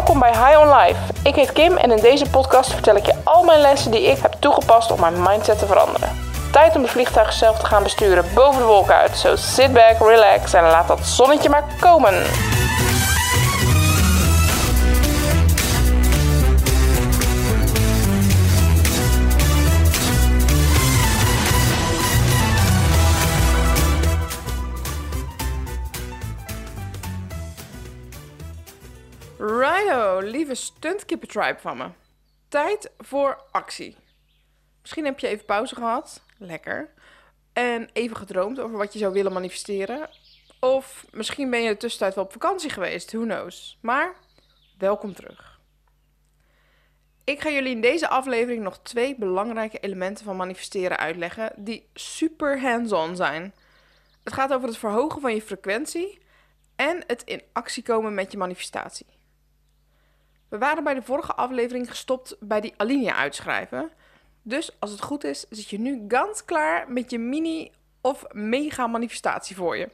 Welkom bij High on Life. Ik heet Kim en in deze podcast vertel ik je al mijn lessen die ik heb toegepast om mijn mindset te veranderen. Tijd om het vliegtuig zelf te gaan besturen boven de wolken uit. So sit back, relax en laat dat zonnetje maar komen. Lieve stuntkippentribe van me. Tijd voor actie. Misschien heb je even pauze gehad, lekker. En even gedroomd over wat je zou willen manifesteren. Of misschien ben je de tussentijd wel op vakantie geweest, who knows. Maar welkom terug. Ik ga jullie in deze aflevering nog twee belangrijke elementen van manifesteren uitleggen die super hands-on zijn. Het gaat over het verhogen van je frequentie en het in actie komen met je manifestatie. We waren bij de vorige aflevering gestopt bij die alinea uitschrijven. Dus als het goed is, zit je nu ganz klaar met je mini of mega manifestatie voor je.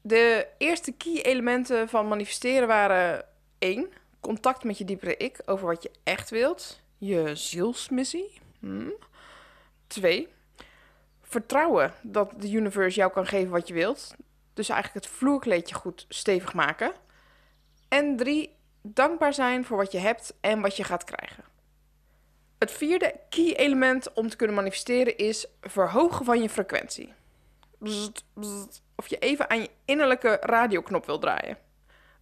De eerste key elementen van manifesteren waren 1. Contact met je diepere ik over wat je echt wilt. Je zielsmissie. 2. Vertrouwen dat de universe jou kan geven wat je wilt. Dus eigenlijk het vloerkleedje goed stevig maken. En 3 dankbaar zijn voor wat je hebt en wat je gaat krijgen. Het vierde key element om te kunnen manifesteren is verhogen van je frequentie. Of je even aan je innerlijke radioknop wil draaien.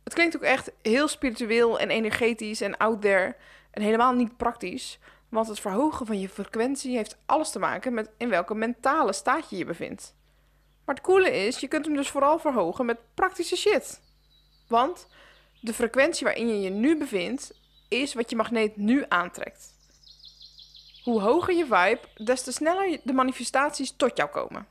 Het klinkt ook echt heel spiritueel en energetisch en out there en helemaal niet praktisch, want het verhogen van je frequentie heeft alles te maken met in welke mentale staat je je bevindt. Maar het coole is, je kunt hem dus vooral verhogen met praktische shit. Want de frequentie waarin je je nu bevindt, is wat je magneet nu aantrekt. Hoe hoger je vibe, des te sneller de manifestaties tot jou komen.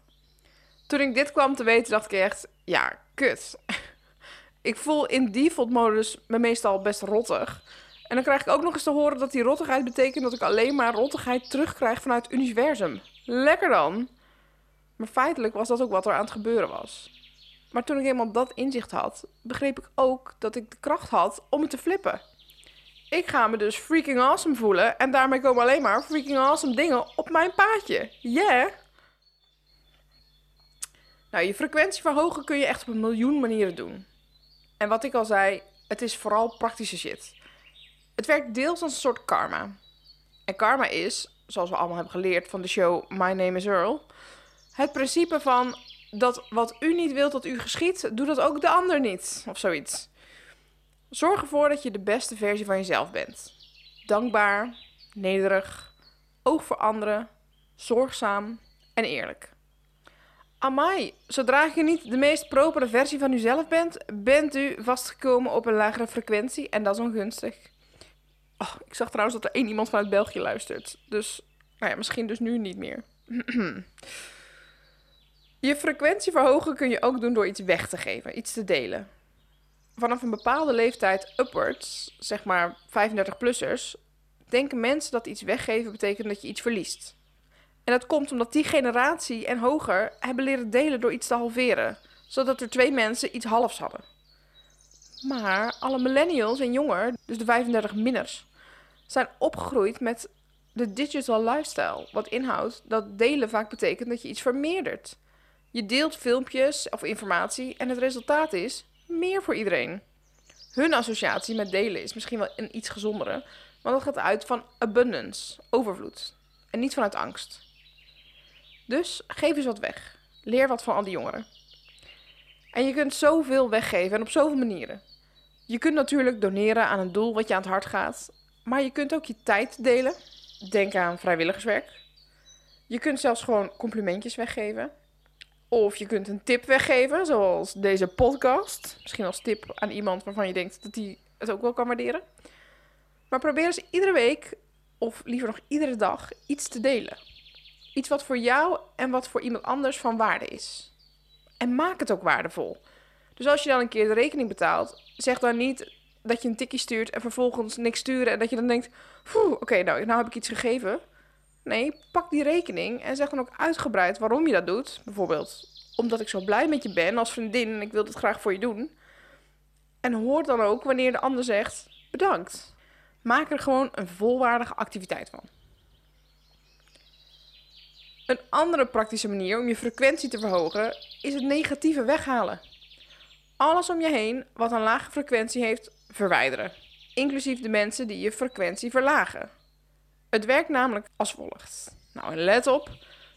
Toen ik dit kwam te weten, dacht ik echt, ja, kut. ik voel in default modus me meestal best rottig. En dan krijg ik ook nog eens te horen dat die rottigheid betekent dat ik alleen maar rottigheid terugkrijg vanuit het universum. Lekker dan. Maar feitelijk was dat ook wat er aan het gebeuren was. Maar toen ik eenmaal dat inzicht had, begreep ik ook dat ik de kracht had om het te flippen. Ik ga me dus freaking awesome voelen en daarmee komen alleen maar freaking awesome dingen op mijn paadje. Yeah! Nou, je frequentie verhogen kun je echt op een miljoen manieren doen. En wat ik al zei, het is vooral praktische shit. Het werkt deels als een soort karma. En karma is, zoals we allemaal hebben geleerd van de show My Name is Earl, het principe van dat wat u niet wilt dat u geschiet, doe dat ook de ander niet. Of zoiets. Zorg ervoor dat je de beste versie van jezelf bent. Dankbaar, nederig, oog voor anderen, zorgzaam en eerlijk. Amai, zodra je niet de meest propere versie van uzelf bent, bent u vastgekomen op een lagere frequentie en dat is ongunstig. Oh, ik zag trouwens dat er één iemand vanuit België luistert. Dus, nou ja, misschien dus nu niet meer. Je frequentie verhogen kun je ook doen door iets weg te geven, iets te delen. Vanaf een bepaalde leeftijd upwards, zeg maar 35-plussers, denken mensen dat iets weggeven betekent dat je iets verliest. En dat komt omdat die generatie en hoger hebben leren delen door iets te halveren, zodat er twee mensen iets halfs hadden. Maar alle millennials en jonger, dus de 35 minners, zijn opgegroeid met de digital lifestyle, wat inhoudt dat delen vaak betekent dat je iets vermeerdert. Je deelt filmpjes of informatie en het resultaat is meer voor iedereen. Hun associatie met delen is misschien wel een iets gezondere, want dat gaat uit van abundance, overvloed, en niet vanuit angst. Dus geef eens wat weg. Leer wat van al die jongeren. En je kunt zoveel weggeven en op zoveel manieren. Je kunt natuurlijk doneren aan een doel wat je aan het hart gaat, maar je kunt ook je tijd delen. Denk aan vrijwilligerswerk. Je kunt zelfs gewoon complimentjes weggeven. Of je kunt een tip weggeven, zoals deze podcast. Misschien als tip aan iemand waarvan je denkt dat hij het ook wel kan waarderen. Maar probeer eens iedere week, of liever nog iedere dag, iets te delen. Iets wat voor jou en wat voor iemand anders van waarde is. En maak het ook waardevol. Dus als je dan een keer de rekening betaalt, zeg dan niet dat je een tikkie stuurt en vervolgens niks sturen. En dat je dan denkt, oké, nou, nou heb ik iets gegeven. Nee, pak die rekening en zeg dan ook uitgebreid waarom je dat doet. Bijvoorbeeld omdat ik zo blij met je ben als vriendin en ik wil het graag voor je doen. En hoor dan ook wanneer de ander zegt bedankt. Maak er gewoon een volwaardige activiteit van. Een andere praktische manier om je frequentie te verhogen is het negatieve weghalen. Alles om je heen wat een lage frequentie heeft, verwijderen. Inclusief de mensen die je frequentie verlagen. Het werkt namelijk als volgt. Nou, en let op.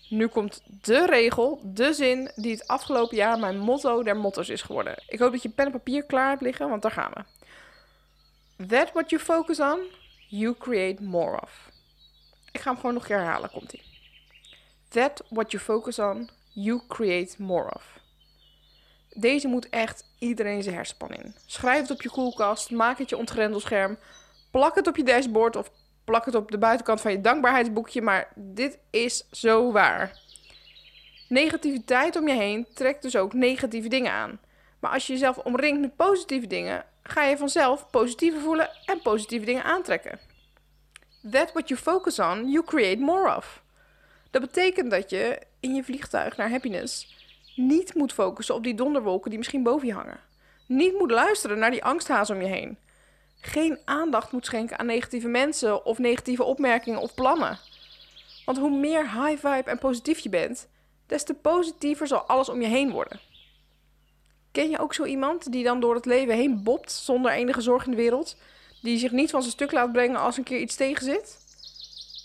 Nu komt de regel, de zin die het afgelopen jaar mijn motto der motto's is geworden. Ik hoop dat je pen en papier klaar hebt liggen, want daar gaan we. That what you focus on, you create more of. Ik ga hem gewoon nog een keer herhalen, komt ie. That what you focus on, you create more of. Deze moet echt iedereen zijn hersenspan in. Schrijf het op je koelkast, maak het je ontgrendelscherm, plak het op je dashboard of plak het op de buitenkant van je dankbaarheidsboekje, maar dit is zo waar. Negativiteit om je heen trekt dus ook negatieve dingen aan. Maar als je jezelf omringt met positieve dingen, ga je vanzelf positiever voelen en positieve dingen aantrekken. That what you focus on, you create more of. Dat betekent dat je in je vliegtuig naar happiness niet moet focussen op die donderwolken die misschien boven je hangen. Niet moet luisteren naar die angsthaas om je heen. Geen aandacht moet schenken aan negatieve mensen of negatieve opmerkingen of plannen. Want hoe meer high vibe en positief je bent, des te positiever zal alles om je heen worden. Ken je ook zo iemand die dan door het leven heen bopt zonder enige zorg in de wereld? Die zich niet van zijn stuk laat brengen als een keer iets tegen zit?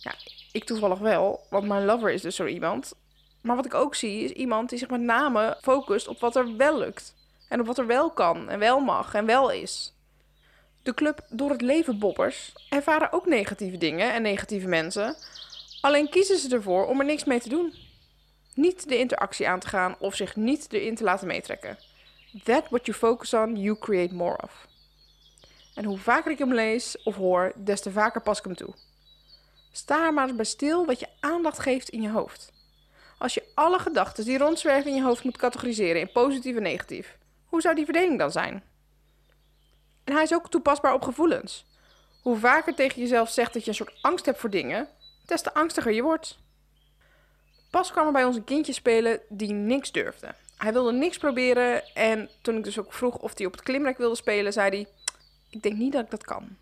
Ja, ik toevallig wel, want mijn lover is dus zo iemand. Maar wat ik ook zie is iemand die zich met name focust op wat er wel lukt. En op wat er wel kan en wel mag en wel is. De club Door het Leven Boppers ervaren ook negatieve dingen en negatieve mensen. Alleen kiezen ze ervoor om er niks mee te doen. Niet de interactie aan te gaan of zich niet erin te laten meetrekken. That what you focus on, you create more of. En hoe vaker ik hem lees of hoor, des te vaker pas ik hem toe. Sta er maar eens bij stil wat je aandacht geeft in je hoofd. Als je alle gedachten die rondzwerven in je hoofd moet categoriseren in positief en negatief, hoe zou die verdeling dan zijn? En hij is ook toepasbaar op gevoelens. Hoe vaker tegen jezelf zegt dat je een soort angst hebt voor dingen, des te angstiger je wordt. Pas kwam er bij ons een kindje spelen die niks durfde. Hij wilde niks proberen en toen ik dus ook vroeg of hij op het klimrek wilde spelen, zei hij: Ik denk niet dat ik dat kan.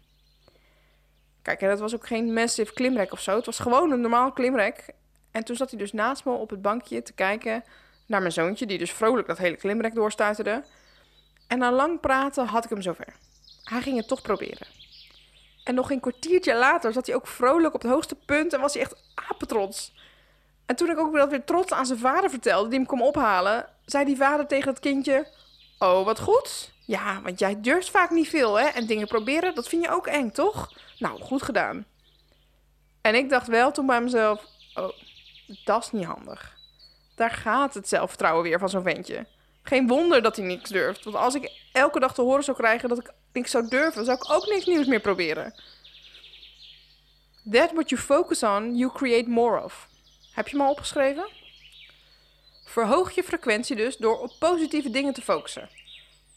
Kijk, en dat was ook geen massive klimrek of zo. Het was gewoon een normaal klimrek. En toen zat hij dus naast me op het bankje te kijken naar mijn zoontje, die dus vrolijk dat hele klimrek doorstuiterde. En na lang praten had ik hem zover. Hij ging het toch proberen. En nog een kwartiertje later zat hij ook vrolijk op het hoogste punt en was hij echt apetrots. En toen ik ook weer, weer trots aan zijn vader vertelde, die hem kwam ophalen, zei die vader tegen het kindje: Oh, wat goed. Ja, want jij durft vaak niet veel, hè? En dingen proberen, dat vind je ook eng, toch? Nou, goed gedaan. En ik dacht wel toen bij mezelf: Oh, dat is niet handig. Daar gaat het zelfvertrouwen weer van zo'n ventje. Geen wonder dat hij niks durft. Want als ik elke dag te horen zou krijgen dat ik niks zou durven, zou ik ook niks nieuws meer proberen. That what you focus on, you create more of. Heb je me al opgeschreven? Verhoog je frequentie dus door op positieve dingen te focussen.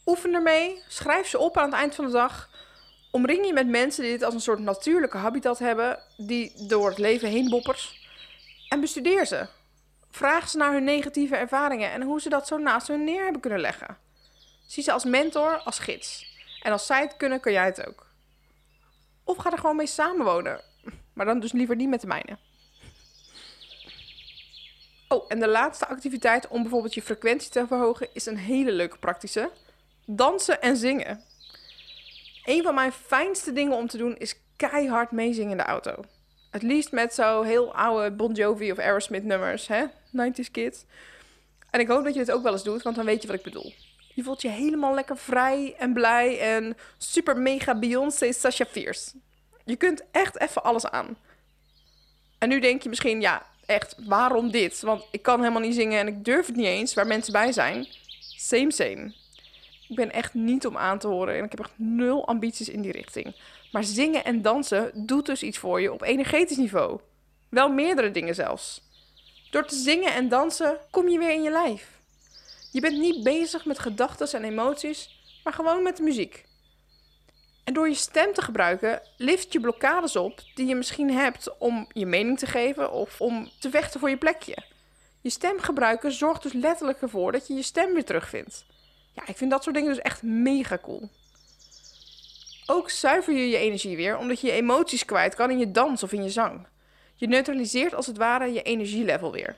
Oefen ermee, schrijf ze op aan het eind van de dag. Omring je met mensen die dit als een soort natuurlijke habitat hebben, die door het leven heen boppers. En bestudeer ze. Vraag ze naar hun negatieve ervaringen en hoe ze dat zo naast hun neer hebben kunnen leggen. Zie ze als mentor, als gids. En als zij het kunnen, kun jij het ook. Of ga er gewoon mee samenwonen. Maar dan dus liever niet met de mijne. Oh, en de laatste activiteit om bijvoorbeeld je frequentie te verhogen is een hele leuke praktische. Dansen en zingen. Een van mijn fijnste dingen om te doen is keihard meezingen in de auto. Het liefst met zo heel oude Bon Jovi of Aerosmith nummers, hè? 90s kids. En ik hoop dat je het ook wel eens doet, want dan weet je wat ik bedoel. Je voelt je helemaal lekker vrij en blij en super mega Beyoncé Sasha Fierce. Je kunt echt even alles aan. En nu denk je misschien, ja, echt, waarom dit? Want ik kan helemaal niet zingen en ik durf het niet eens waar mensen bij zijn. Same, same. Ik ben echt niet om aan te horen en ik heb echt nul ambities in die richting. Maar zingen en dansen doet dus iets voor je op energetisch niveau. Wel meerdere dingen zelfs. Door te zingen en dansen kom je weer in je lijf. Je bent niet bezig met gedachten en emoties, maar gewoon met de muziek. En door je stem te gebruiken, lift je blokkades op die je misschien hebt om je mening te geven of om te vechten voor je plekje. Je stem gebruiken zorgt dus letterlijk ervoor dat je je stem weer terugvindt. Ja, ik vind dat soort dingen dus echt mega cool. Ook zuiver je je energie weer, omdat je je emoties kwijt kan in je dans of in je zang. Je neutraliseert als het ware je energielevel weer.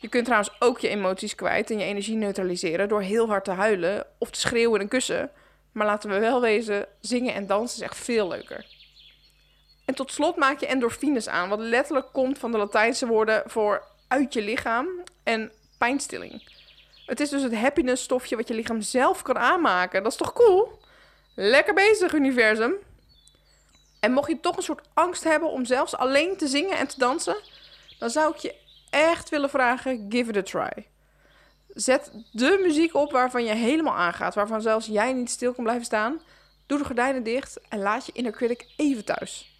Je kunt trouwens ook je emoties kwijt en je energie neutraliseren door heel hard te huilen of te schreeuwen en kussen. Maar laten we wel wezen, zingen en dansen is echt veel leuker. En tot slot maak je endorfines aan, wat letterlijk komt van de Latijnse woorden voor uit je lichaam en pijnstilling. Het is dus het happiness stofje wat je lichaam zelf kan aanmaken. Dat is toch cool? Lekker bezig, universum. En mocht je toch een soort angst hebben om zelfs alleen te zingen en te dansen, dan zou ik je echt willen vragen: give it a try. Zet de muziek op waarvan je helemaal aangaat, waarvan zelfs jij niet stil kan blijven staan. Doe de gordijnen dicht en laat je inner critic even thuis.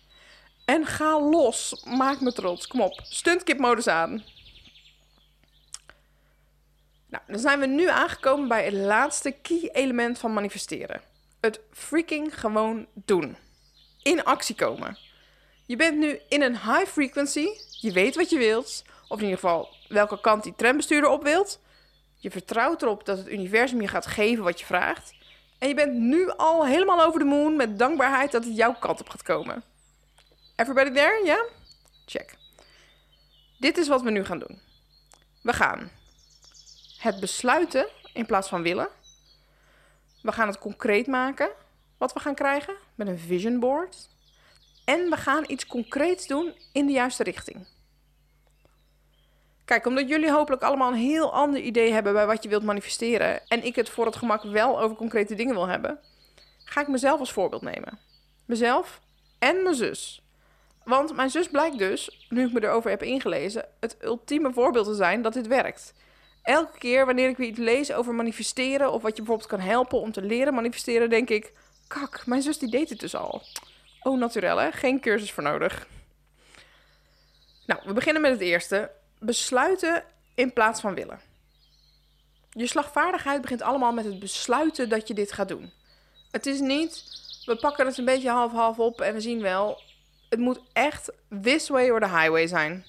En ga los. Maak me trots. Kom op. Stuntkip-modus aan. Nou, dan zijn we nu aangekomen bij het laatste key element van manifesteren. Het freaking gewoon doen. In actie komen. Je bent nu in een high frequency. Je weet wat je wilt. Of in ieder geval welke kant die trambestuurder op wilt. Je vertrouwt erop dat het universum je gaat geven wat je vraagt. En je bent nu al helemaal over de moon met dankbaarheid dat het jouw kant op gaat komen. Everybody there? Ja? Check. Dit is wat we nu gaan doen. We gaan het besluiten in plaats van willen. We gaan het concreet maken wat we gaan krijgen met een vision board. En we gaan iets concreets doen in de juiste richting. Kijk, omdat jullie hopelijk allemaal een heel ander idee hebben bij wat je wilt manifesteren en ik het voor het gemak wel over concrete dingen wil hebben, ga ik mezelf als voorbeeld nemen. Mezelf en mijn zus. Want mijn zus blijkt dus, nu ik me erover heb ingelezen, het ultieme voorbeeld te zijn dat dit werkt. Elke keer wanneer ik weer iets lees over manifesteren of wat je bijvoorbeeld kan helpen om te leren manifesteren, denk ik: kak, mijn zus die deed het dus al. Oh, naturel hè, geen cursus voor nodig. Nou, we beginnen met het eerste: besluiten in plaats van willen. Je slagvaardigheid begint allemaal met het besluiten dat je dit gaat doen. Het is niet, we pakken het een beetje half-half op en we zien wel. Het moet echt this way or the highway zijn.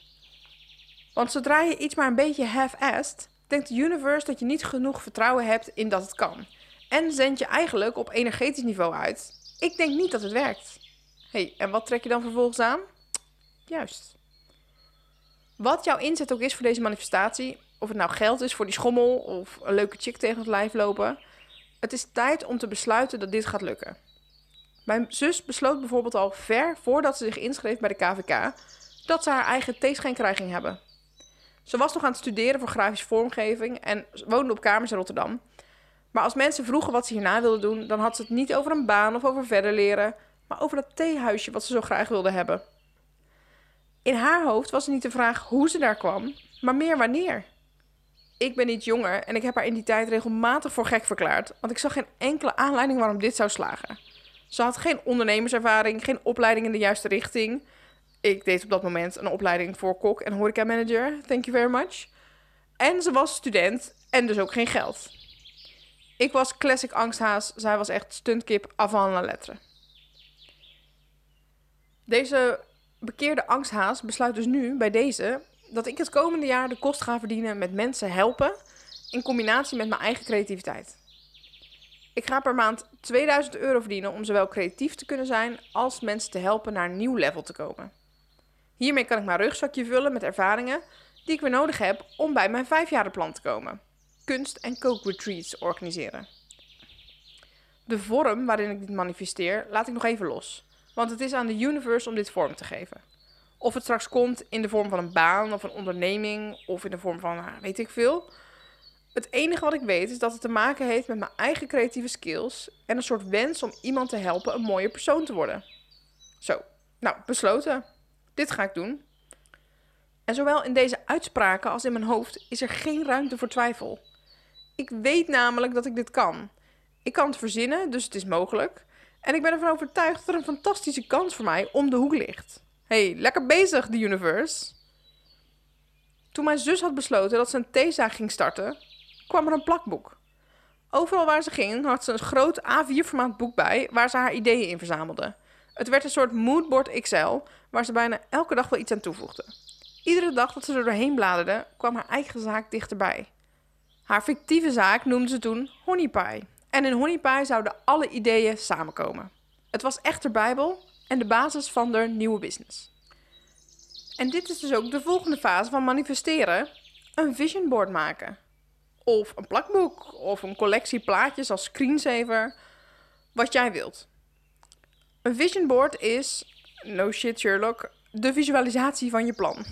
Want zodra je iets maar een beetje half-assed, denkt de universe dat je niet genoeg vertrouwen hebt in dat het kan. En zend je eigenlijk op energetisch niveau uit. Ik denk niet dat het werkt. hey, en wat trek je dan vervolgens aan? Juist. Wat jouw inzet ook is voor deze manifestatie, of het nou geld is voor die schommel of een leuke chick tegen het lijf lopen, het is tijd om te besluiten dat dit gaat lukken. Mijn zus besloot bijvoorbeeld al ver voordat ze zich inschreef bij de KVK dat ze haar eigen theeschenkrijg ging hebben. Ze was nog aan het studeren voor grafische vormgeving en woonde op kamers in Rotterdam. Maar als mensen vroegen wat ze hierna wilde doen, dan had ze het niet over een baan of over verder leren, maar over dat theehuisje wat ze zo graag wilde hebben. In haar hoofd was het niet de vraag hoe ze daar kwam, maar meer wanneer. Ik ben niet jonger en ik heb haar in die tijd regelmatig voor gek verklaard, want ik zag geen enkele aanleiding waarom dit zou slagen. Ze had geen ondernemerservaring, geen opleiding in de juiste richting. Ik deed op dat moment een opleiding voor kok en horeca manager. Thank you very much. En ze was student en dus ook geen geld. Ik was classic angsthaas. Zij was echt stuntkip avant la. Deze bekeerde angsthaas besluit dus nu bij deze dat ik het komende jaar de kost ga verdienen met mensen helpen in combinatie met mijn eigen creativiteit. Ik ga per maand 2000 euro verdienen om zowel creatief te kunnen zijn als mensen te helpen naar een nieuw level te komen. Hiermee kan ik mijn rugzakje vullen met ervaringen die ik weer nodig heb om bij mijn vijfjarenplan te komen. Kunst- en kookretreats organiseren. De vorm waarin ik dit manifesteer laat ik nog even los. Want het is aan de universe om dit vorm te geven. Of het straks komt in de vorm van een baan of een onderneming of in de vorm van nou, weet ik veel. Het enige wat ik weet is dat het te maken heeft met mijn eigen creatieve skills en een soort wens om iemand te helpen een mooie persoon te worden. Zo, nou, besloten. Dit ga ik doen. En zowel in deze uitspraken als in mijn hoofd is er geen ruimte voor twijfel. Ik weet namelijk dat ik dit kan. Ik kan het verzinnen, dus het is mogelijk. En ik ben ervan overtuigd dat er een fantastische kans voor mij om de hoek ligt. hey, lekker bezig, de universe. Toen mijn zus had besloten dat ze een theezaak ging starten, kwam er een plakboek. Overal waar ze ging had ze een groot A4-formaat boek bij waar ze haar ideeën in verzamelde. Het werd een soort moodboard XL waar ze bijna elke dag wel iets aan toevoegde. Iedere dag dat ze er doorheen bladerde, kwam haar eigen zaak dichterbij. Haar fictieve zaak noemde ze toen Honey Pie. En in Honey Pie zouden alle ideeën samenkomen. Het was echt de Bijbel en de basis van de nieuwe business. En dit is dus ook de volgende fase van manifesteren: een vision board maken. Of een plakboek of een collectie plaatjes als screensaver, wat jij wilt. Een vision board is, no shit Sherlock, de visualisatie van je plan.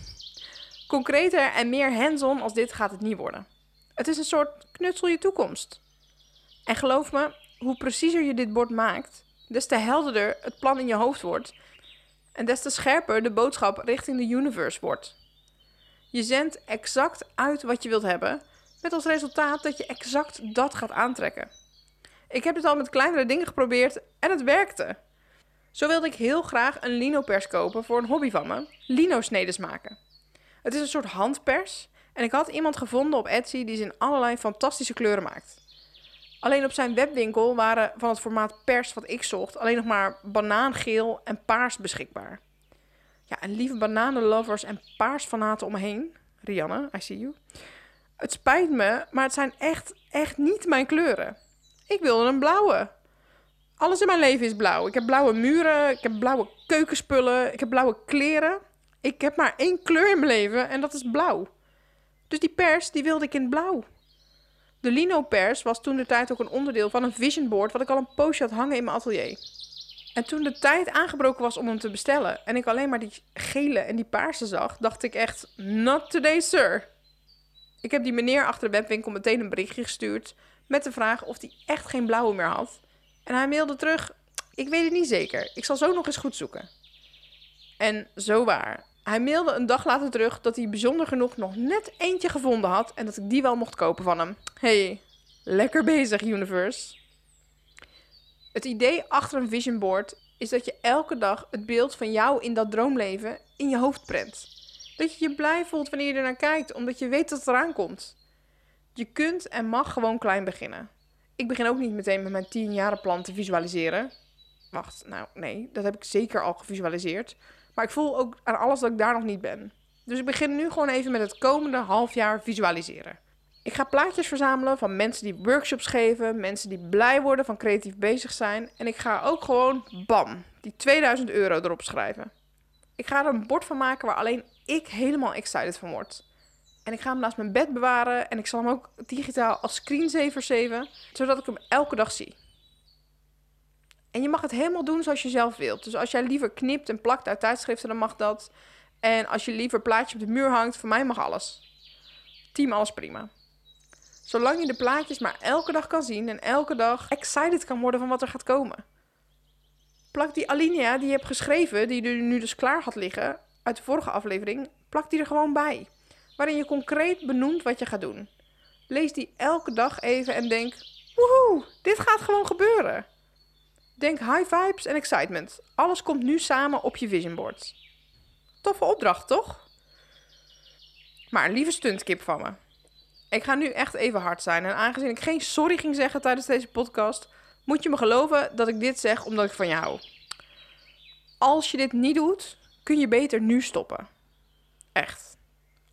Concreter en meer hands-on als dit gaat het niet worden. Het is een soort knutsel je toekomst. En geloof me, hoe preciezer je dit bord maakt, des te helderder het plan in je hoofd wordt en des te scherper de boodschap richting de universe wordt. Je zendt exact uit wat je wilt hebben, met als resultaat dat je exact dat gaat aantrekken. Ik heb het al met kleinere dingen geprobeerd en het werkte. Zo wilde ik heel graag een linopers kopen voor een hobby van me, lino-snedes maken. Het is een soort handpers en ik had iemand gevonden op Etsy die ze in allerlei fantastische kleuren maakt. Alleen op zijn webwinkel waren van het formaat pers wat ik zocht alleen nog maar banaangeel en paars beschikbaar. Ja, en lieve bananenlovers en paarsfanaten om me Rianne, I see you. Het spijt me, maar het zijn echt, echt niet mijn kleuren. Ik wilde een blauwe. Alles in mijn leven is blauw. Ik heb blauwe muren, ik heb blauwe keukenspullen, ik heb blauwe kleren. Ik heb maar één kleur in mijn leven en dat is blauw. Dus die pers, die wilde ik in blauw. De lino pers was toen de tijd ook een onderdeel van een vision board wat ik al een poosje had hangen in mijn atelier. En toen de tijd aangebroken was om hem te bestellen en ik alleen maar die gele en die paarse zag, dacht ik echt, not today sir. Ik heb die meneer achter de webwinkel meteen een berichtje gestuurd met de vraag of hij echt geen blauwe meer had. En hij mailde terug, ik weet het niet zeker, ik zal zo nog eens goed zoeken. En zo waar. Hij mailde een dag later terug dat hij bijzonder genoeg nog net eentje gevonden had en dat ik die wel mocht kopen van hem. Hey, lekker bezig, universe. Het idee achter een vision board is dat je elke dag het beeld van jou in dat droomleven in je hoofd prent. Dat je je blij voelt wanneer je er naar kijkt, omdat je weet dat het eraan komt. Je kunt en mag gewoon klein beginnen. Ik begin ook niet meteen met mijn 10 jaren plan te visualiseren. Wacht, nou nee, dat heb ik zeker al gevisualiseerd. Maar ik voel ook aan alles dat ik daar nog niet ben. Dus ik begin nu gewoon even met het komende half jaar visualiseren. Ik ga plaatjes verzamelen van mensen die workshops geven, mensen die blij worden van creatief bezig zijn. En ik ga ook gewoon, bam, die 2000 euro erop schrijven. Ik ga er een bord van maken waar alleen ik helemaal excited van word. En ik ga hem naast mijn bed bewaren en ik zal hem ook digitaal als screensaver zeven, zodat ik hem elke dag zie. En je mag het helemaal doen zoals je zelf wilt. Dus als jij liever knipt en plakt uit tijdschriften, dan mag dat. En als je liever plaatje op de muur hangt, voor mij mag alles. Team alles prima. Zolang je de plaatjes maar elke dag kan zien en elke dag excited kan worden van wat er gaat komen. Plak die alinea die je hebt geschreven, die je nu dus klaar had liggen uit de vorige aflevering, plak die er gewoon bij. Waarin je concreet benoemt wat je gaat doen. Lees die elke dag even en denk: woehoe, dit gaat gewoon gebeuren. Denk high vibes en excitement. Alles komt nu samen op je vision board. Toffe opdracht, toch? Maar lieve stuntkip van me. Ik ga nu echt even hard zijn. En aangezien ik geen sorry ging zeggen tijdens deze podcast, moet je me geloven dat ik dit zeg omdat ik van je hou. Als je dit niet doet, kun je beter nu stoppen. Echt.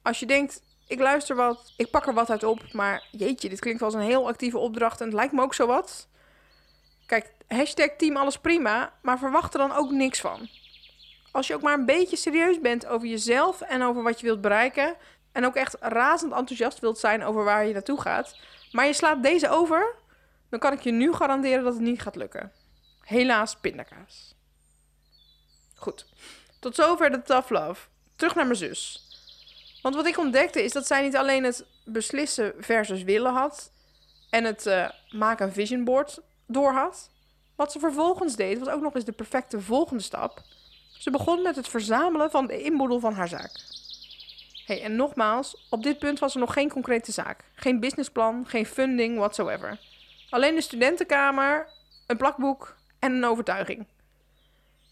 Als je denkt, ik luister wat, ik pak er wat uit op, maar jeetje, dit klinkt als een heel actieve opdracht en het lijkt me ook zo wat. Hashtag team alles prima, maar verwacht er dan ook niks van. Als je ook maar een beetje serieus bent over jezelf en over wat je wilt bereiken, en ook echt razend enthousiast wilt zijn over waar je naartoe gaat, maar je slaat deze over, dan kan ik je nu garanderen dat het niet gaat lukken. Helaas pindakaas. Goed, tot zover de tough love. Terug naar mijn zus. Want wat ik ontdekte is dat zij niet alleen het beslissen versus willen had en het uh, maken een vision board door had. Wat ze vervolgens deed was ook nog eens de perfecte volgende stap. Ze begon met het verzamelen van de inboedel van haar zaak. Hey, en nogmaals, op dit punt was er nog geen concrete zaak. Geen businessplan, geen funding whatsoever. Alleen de studentenkamer, een plakboek en een overtuiging.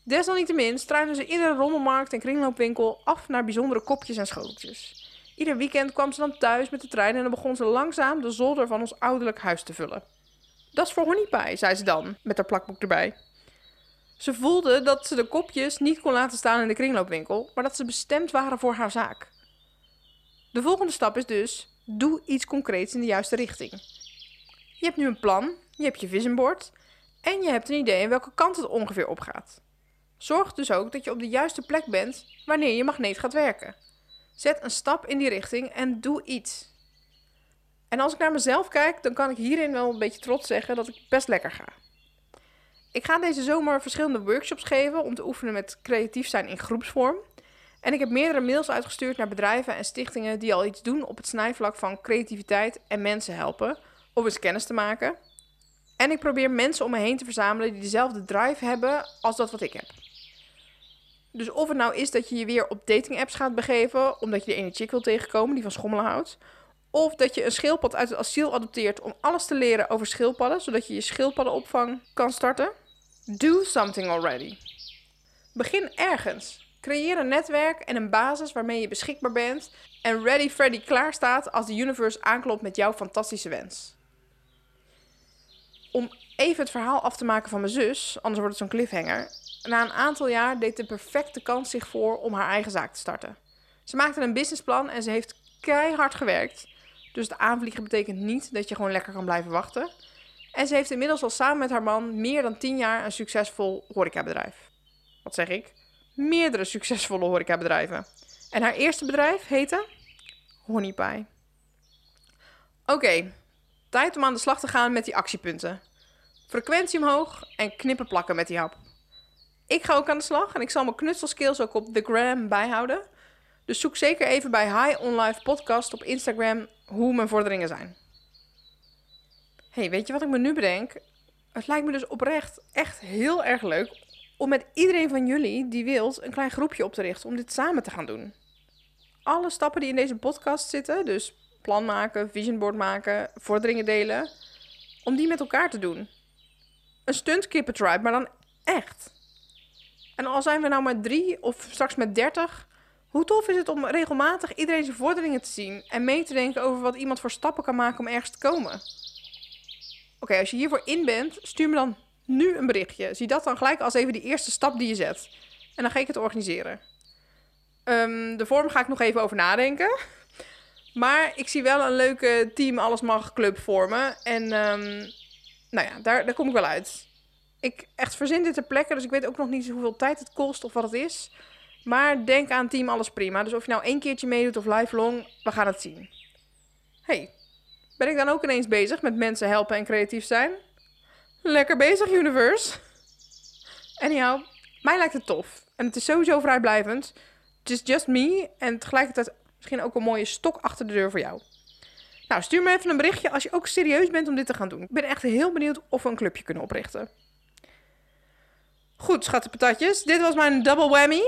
Desalniettemin struinen ze iedere rommelmarkt en kringloopwinkel af naar bijzondere kopjes en schoteltjes. Ieder weekend kwam ze dan thuis met de trein en dan begon ze langzaam de zolder van ons ouderlijk huis te vullen. Dat is voor honeypie, zei ze dan, met haar plakboek erbij. Ze voelde dat ze de kopjes niet kon laten staan in de kringloopwinkel, maar dat ze bestemd waren voor haar zaak. De volgende stap is dus: doe iets concreets in de juiste richting. Je hebt nu een plan, je hebt je vision board En je hebt een idee in welke kant het ongeveer opgaat. Zorg dus ook dat je op de juiste plek bent wanneer je magneet gaat werken. Zet een stap in die richting en doe iets. En als ik naar mezelf kijk, dan kan ik hierin wel een beetje trots zeggen dat ik best lekker ga. Ik ga deze zomer verschillende workshops geven om te oefenen met creatief zijn in groepsvorm. En ik heb meerdere mails uitgestuurd naar bedrijven en stichtingen die al iets doen op het snijvlak van creativiteit en mensen helpen, om eens kennis te maken. En ik probeer mensen om me heen te verzamelen die dezelfde drive hebben als dat wat ik heb. Dus of het nou is dat je je weer op dating apps gaat begeven omdat je de ene chick wil tegenkomen die van schommelen houdt, of dat je een schildpad uit het asiel adopteert om alles te leren over schildpadden, zodat je je schildpaddenopvang kan starten. Do something already. Begin ergens. Creëer een netwerk en een basis waarmee je beschikbaar bent en ready Freddy klaar staat als de universe aanklopt met jouw fantastische wens. Om even het verhaal af te maken van mijn zus, anders wordt het zo'n cliffhanger. Na een aantal jaar deed de perfecte kans zich voor om haar eigen zaak te starten. Ze maakte een businessplan en ze heeft keihard gewerkt. Dus het aanvliegen betekent niet dat je gewoon lekker kan blijven wachten. En ze heeft inmiddels al samen met haar man meer dan 10 jaar een succesvol horecabedrijf. Wat zeg ik? Meerdere succesvolle horecabedrijven. En haar eerste bedrijf heette Honeypie. Oké, tijd om aan de slag te gaan met die actiepunten. Frequentie omhoog en knippen plakken met die hap. Ik ga ook aan de slag en ik zal mijn knutselskills ook op The Gram bijhouden. Dus zoek zeker even bij High On Life Podcast op Instagram hoe mijn vorderingen zijn. hey, weet je wat ik me nu bedenk? Het lijkt me dus oprecht echt heel erg leuk om met iedereen van jullie die wilt een klein groepje op te richten om dit samen te gaan doen. Alle stappen die in deze podcast zitten, dus plan maken, visionboard maken, vorderingen delen, om die met elkaar te doen. Een stunt tribe, maar dan echt. En al zijn we nou met drie of straks met dertig, hoe tof is het om regelmatig iedereen zijn vorderingen te zien en mee te denken over wat iemand voor stappen kan maken om ergens te komen? Oké, als je hiervoor in bent, stuur me dan nu een berichtje. Zie dat dan gelijk als even die eerste stap die je zet. En dan ga ik het organiseren. Um, de vorm ga ik nog even over nadenken. Maar ik zie wel een leuke team Alles Mag club vormen. En um, nou ja, daar, daar kom ik wel uit. Ik echt verzin dit ter plekke, dus ik weet ook nog niet hoeveel tijd het kost of wat het is. Maar denk aan team Alles Prima. Dus of je nou één keertje meedoet of lifelong, we gaan het zien. hey, ben ik dan ook ineens bezig met mensen helpen en creatief zijn? Lekker bezig, universe. Anyhow, mij lijkt het tof. En het is sowieso vrijblijvend. Het is just me en tegelijkertijd misschien ook een mooie stok achter de deur voor jou. Nou, stuur me even een berichtje als je ook serieus bent om dit te gaan doen. Ik ben echt heel benieuwd of we een clubje kunnen oprichten. Goed, schatte patatjes. Dit was mijn double whammy.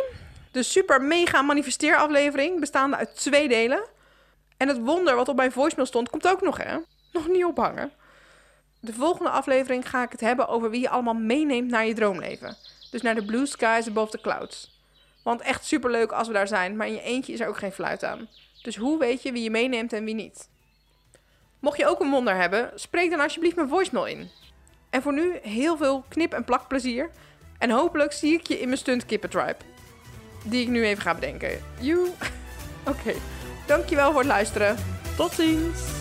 De super mega manifesteeraflevering bestaande uit twee delen. En het wonder wat op mijn voicemail stond, komt ook nog, hè? Nog niet ophangen. De volgende aflevering ga ik het hebben over wie je allemaal meeneemt naar je droomleven. Dus naar de blue skies above the clouds. Want echt superleuk als we daar zijn, maar in je eentje is er ook geen fluit aan. Dus hoe weet je wie je meeneemt en wie niet? Mocht je ook een wonder hebben, spreek dan alsjeblieft mijn voicemail in. En voor nu heel veel knip- en plakplezier. En hopelijk zie ik je in mijn stunt tribe. Die ik nu even ga bedenken. Joe. Oké. Dankjewel voor het luisteren. Tot ziens.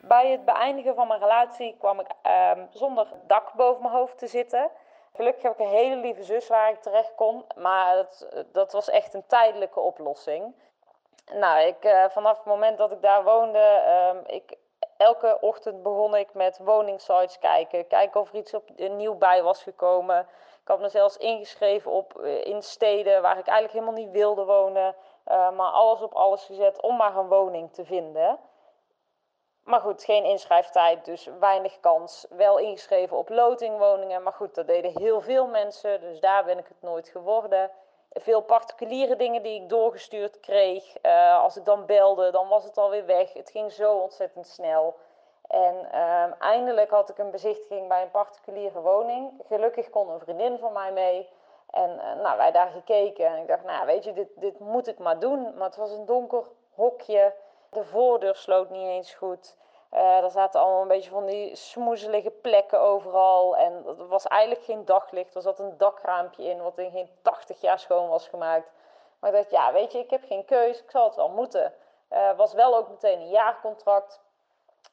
Bij het beëindigen van mijn relatie kwam ik ehm, zonder dak boven mijn hoofd te zitten. Gelukkig heb ik een hele lieve zus waar ik terecht kon, maar dat, dat was echt een tijdelijke oplossing. Nou, ik, uh, vanaf het moment dat ik daar woonde, um, ik, elke ochtend begon ik met woningsites kijken. Kijken of er iets op, nieuw bij was gekomen. Ik had me zelfs ingeschreven op, uh, in steden waar ik eigenlijk helemaal niet wilde wonen. Maar alles op alles gezet om maar een woning te vinden. Maar goed, geen inschrijftijd, dus weinig kans. Wel ingeschreven op lotingwoningen, maar goed, dat deden heel veel mensen, dus daar ben ik het nooit geworden. Veel particuliere dingen die ik doorgestuurd kreeg. Uh, als ik dan belde, dan was het alweer weg. Het ging zo ontzettend snel. En uh, eindelijk had ik een bezichtiging bij een particuliere woning. Gelukkig kon een vriendin van mij mee. En uh, nou, wij daar gekeken. En ik dacht, nou weet je, dit, dit moet ik maar doen. Maar het was een donker hokje. De voordeur sloot niet eens goed. Uh, er zaten allemaal een beetje van die smoezelige plekken overal. En er was eigenlijk geen daglicht. Er zat een dakraampje in wat in geen 80 jaar schoon was gemaakt. Maar ik dacht, ja, weet je, ik heb geen keus. Ik zal het wel moeten. Uh, was wel ook meteen een jaarcontract.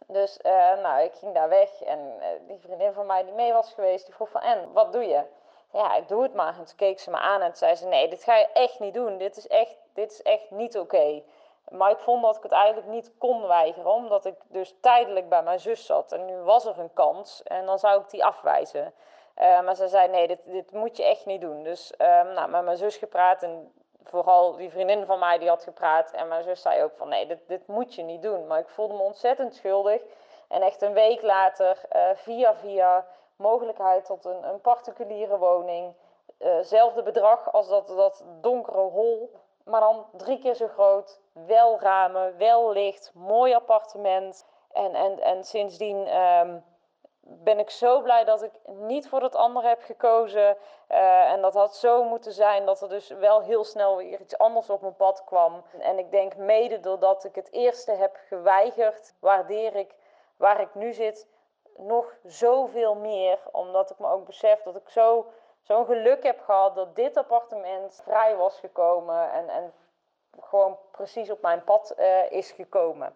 Dus uh, nou, ik ging daar weg. En die vriendin van mij die mee was geweest, die vroeg van, en, wat doe je? Ja, ik doe het maar. En toen keek ze me aan en zei ze, nee, dit ga je echt niet doen. Dit is echt, dit is echt niet oké. Maar ik vond dat ik het eigenlijk niet kon weigeren, omdat ik dus tijdelijk bij mijn zus zat. En nu was er een kans en dan zou ik die afwijzen. Uh, maar ze zei, nee, dit, dit moet je echt niet doen. Dus um, nou, met mijn zus gepraat en vooral die vriendin van mij die had gepraat. En mijn zus zei ook van, nee, dit, dit moet je niet doen. Maar ik voelde me ontzettend schuldig. En echt een week later, uh, via via, mogelijkheid tot een, een particuliere woning. Uh, zelfde bedrag als dat, dat donkere hol maar dan drie keer zo groot. Wel ramen, wel licht, mooi appartement. En, en, en sindsdien ehm, ben ik zo blij dat ik niet voor het andere heb gekozen. Uh, en dat had zo moeten zijn dat er dus wel heel snel weer iets anders op mijn pad kwam. En ik denk mede doordat ik het eerste heb geweigerd, waardeer ik waar ik nu zit nog zoveel meer. Omdat ik me ook besef dat ik zo zo'n geluk heb gehad dat dit appartement vrij was gekomen en, en gewoon precies op mijn pad uh, is gekomen.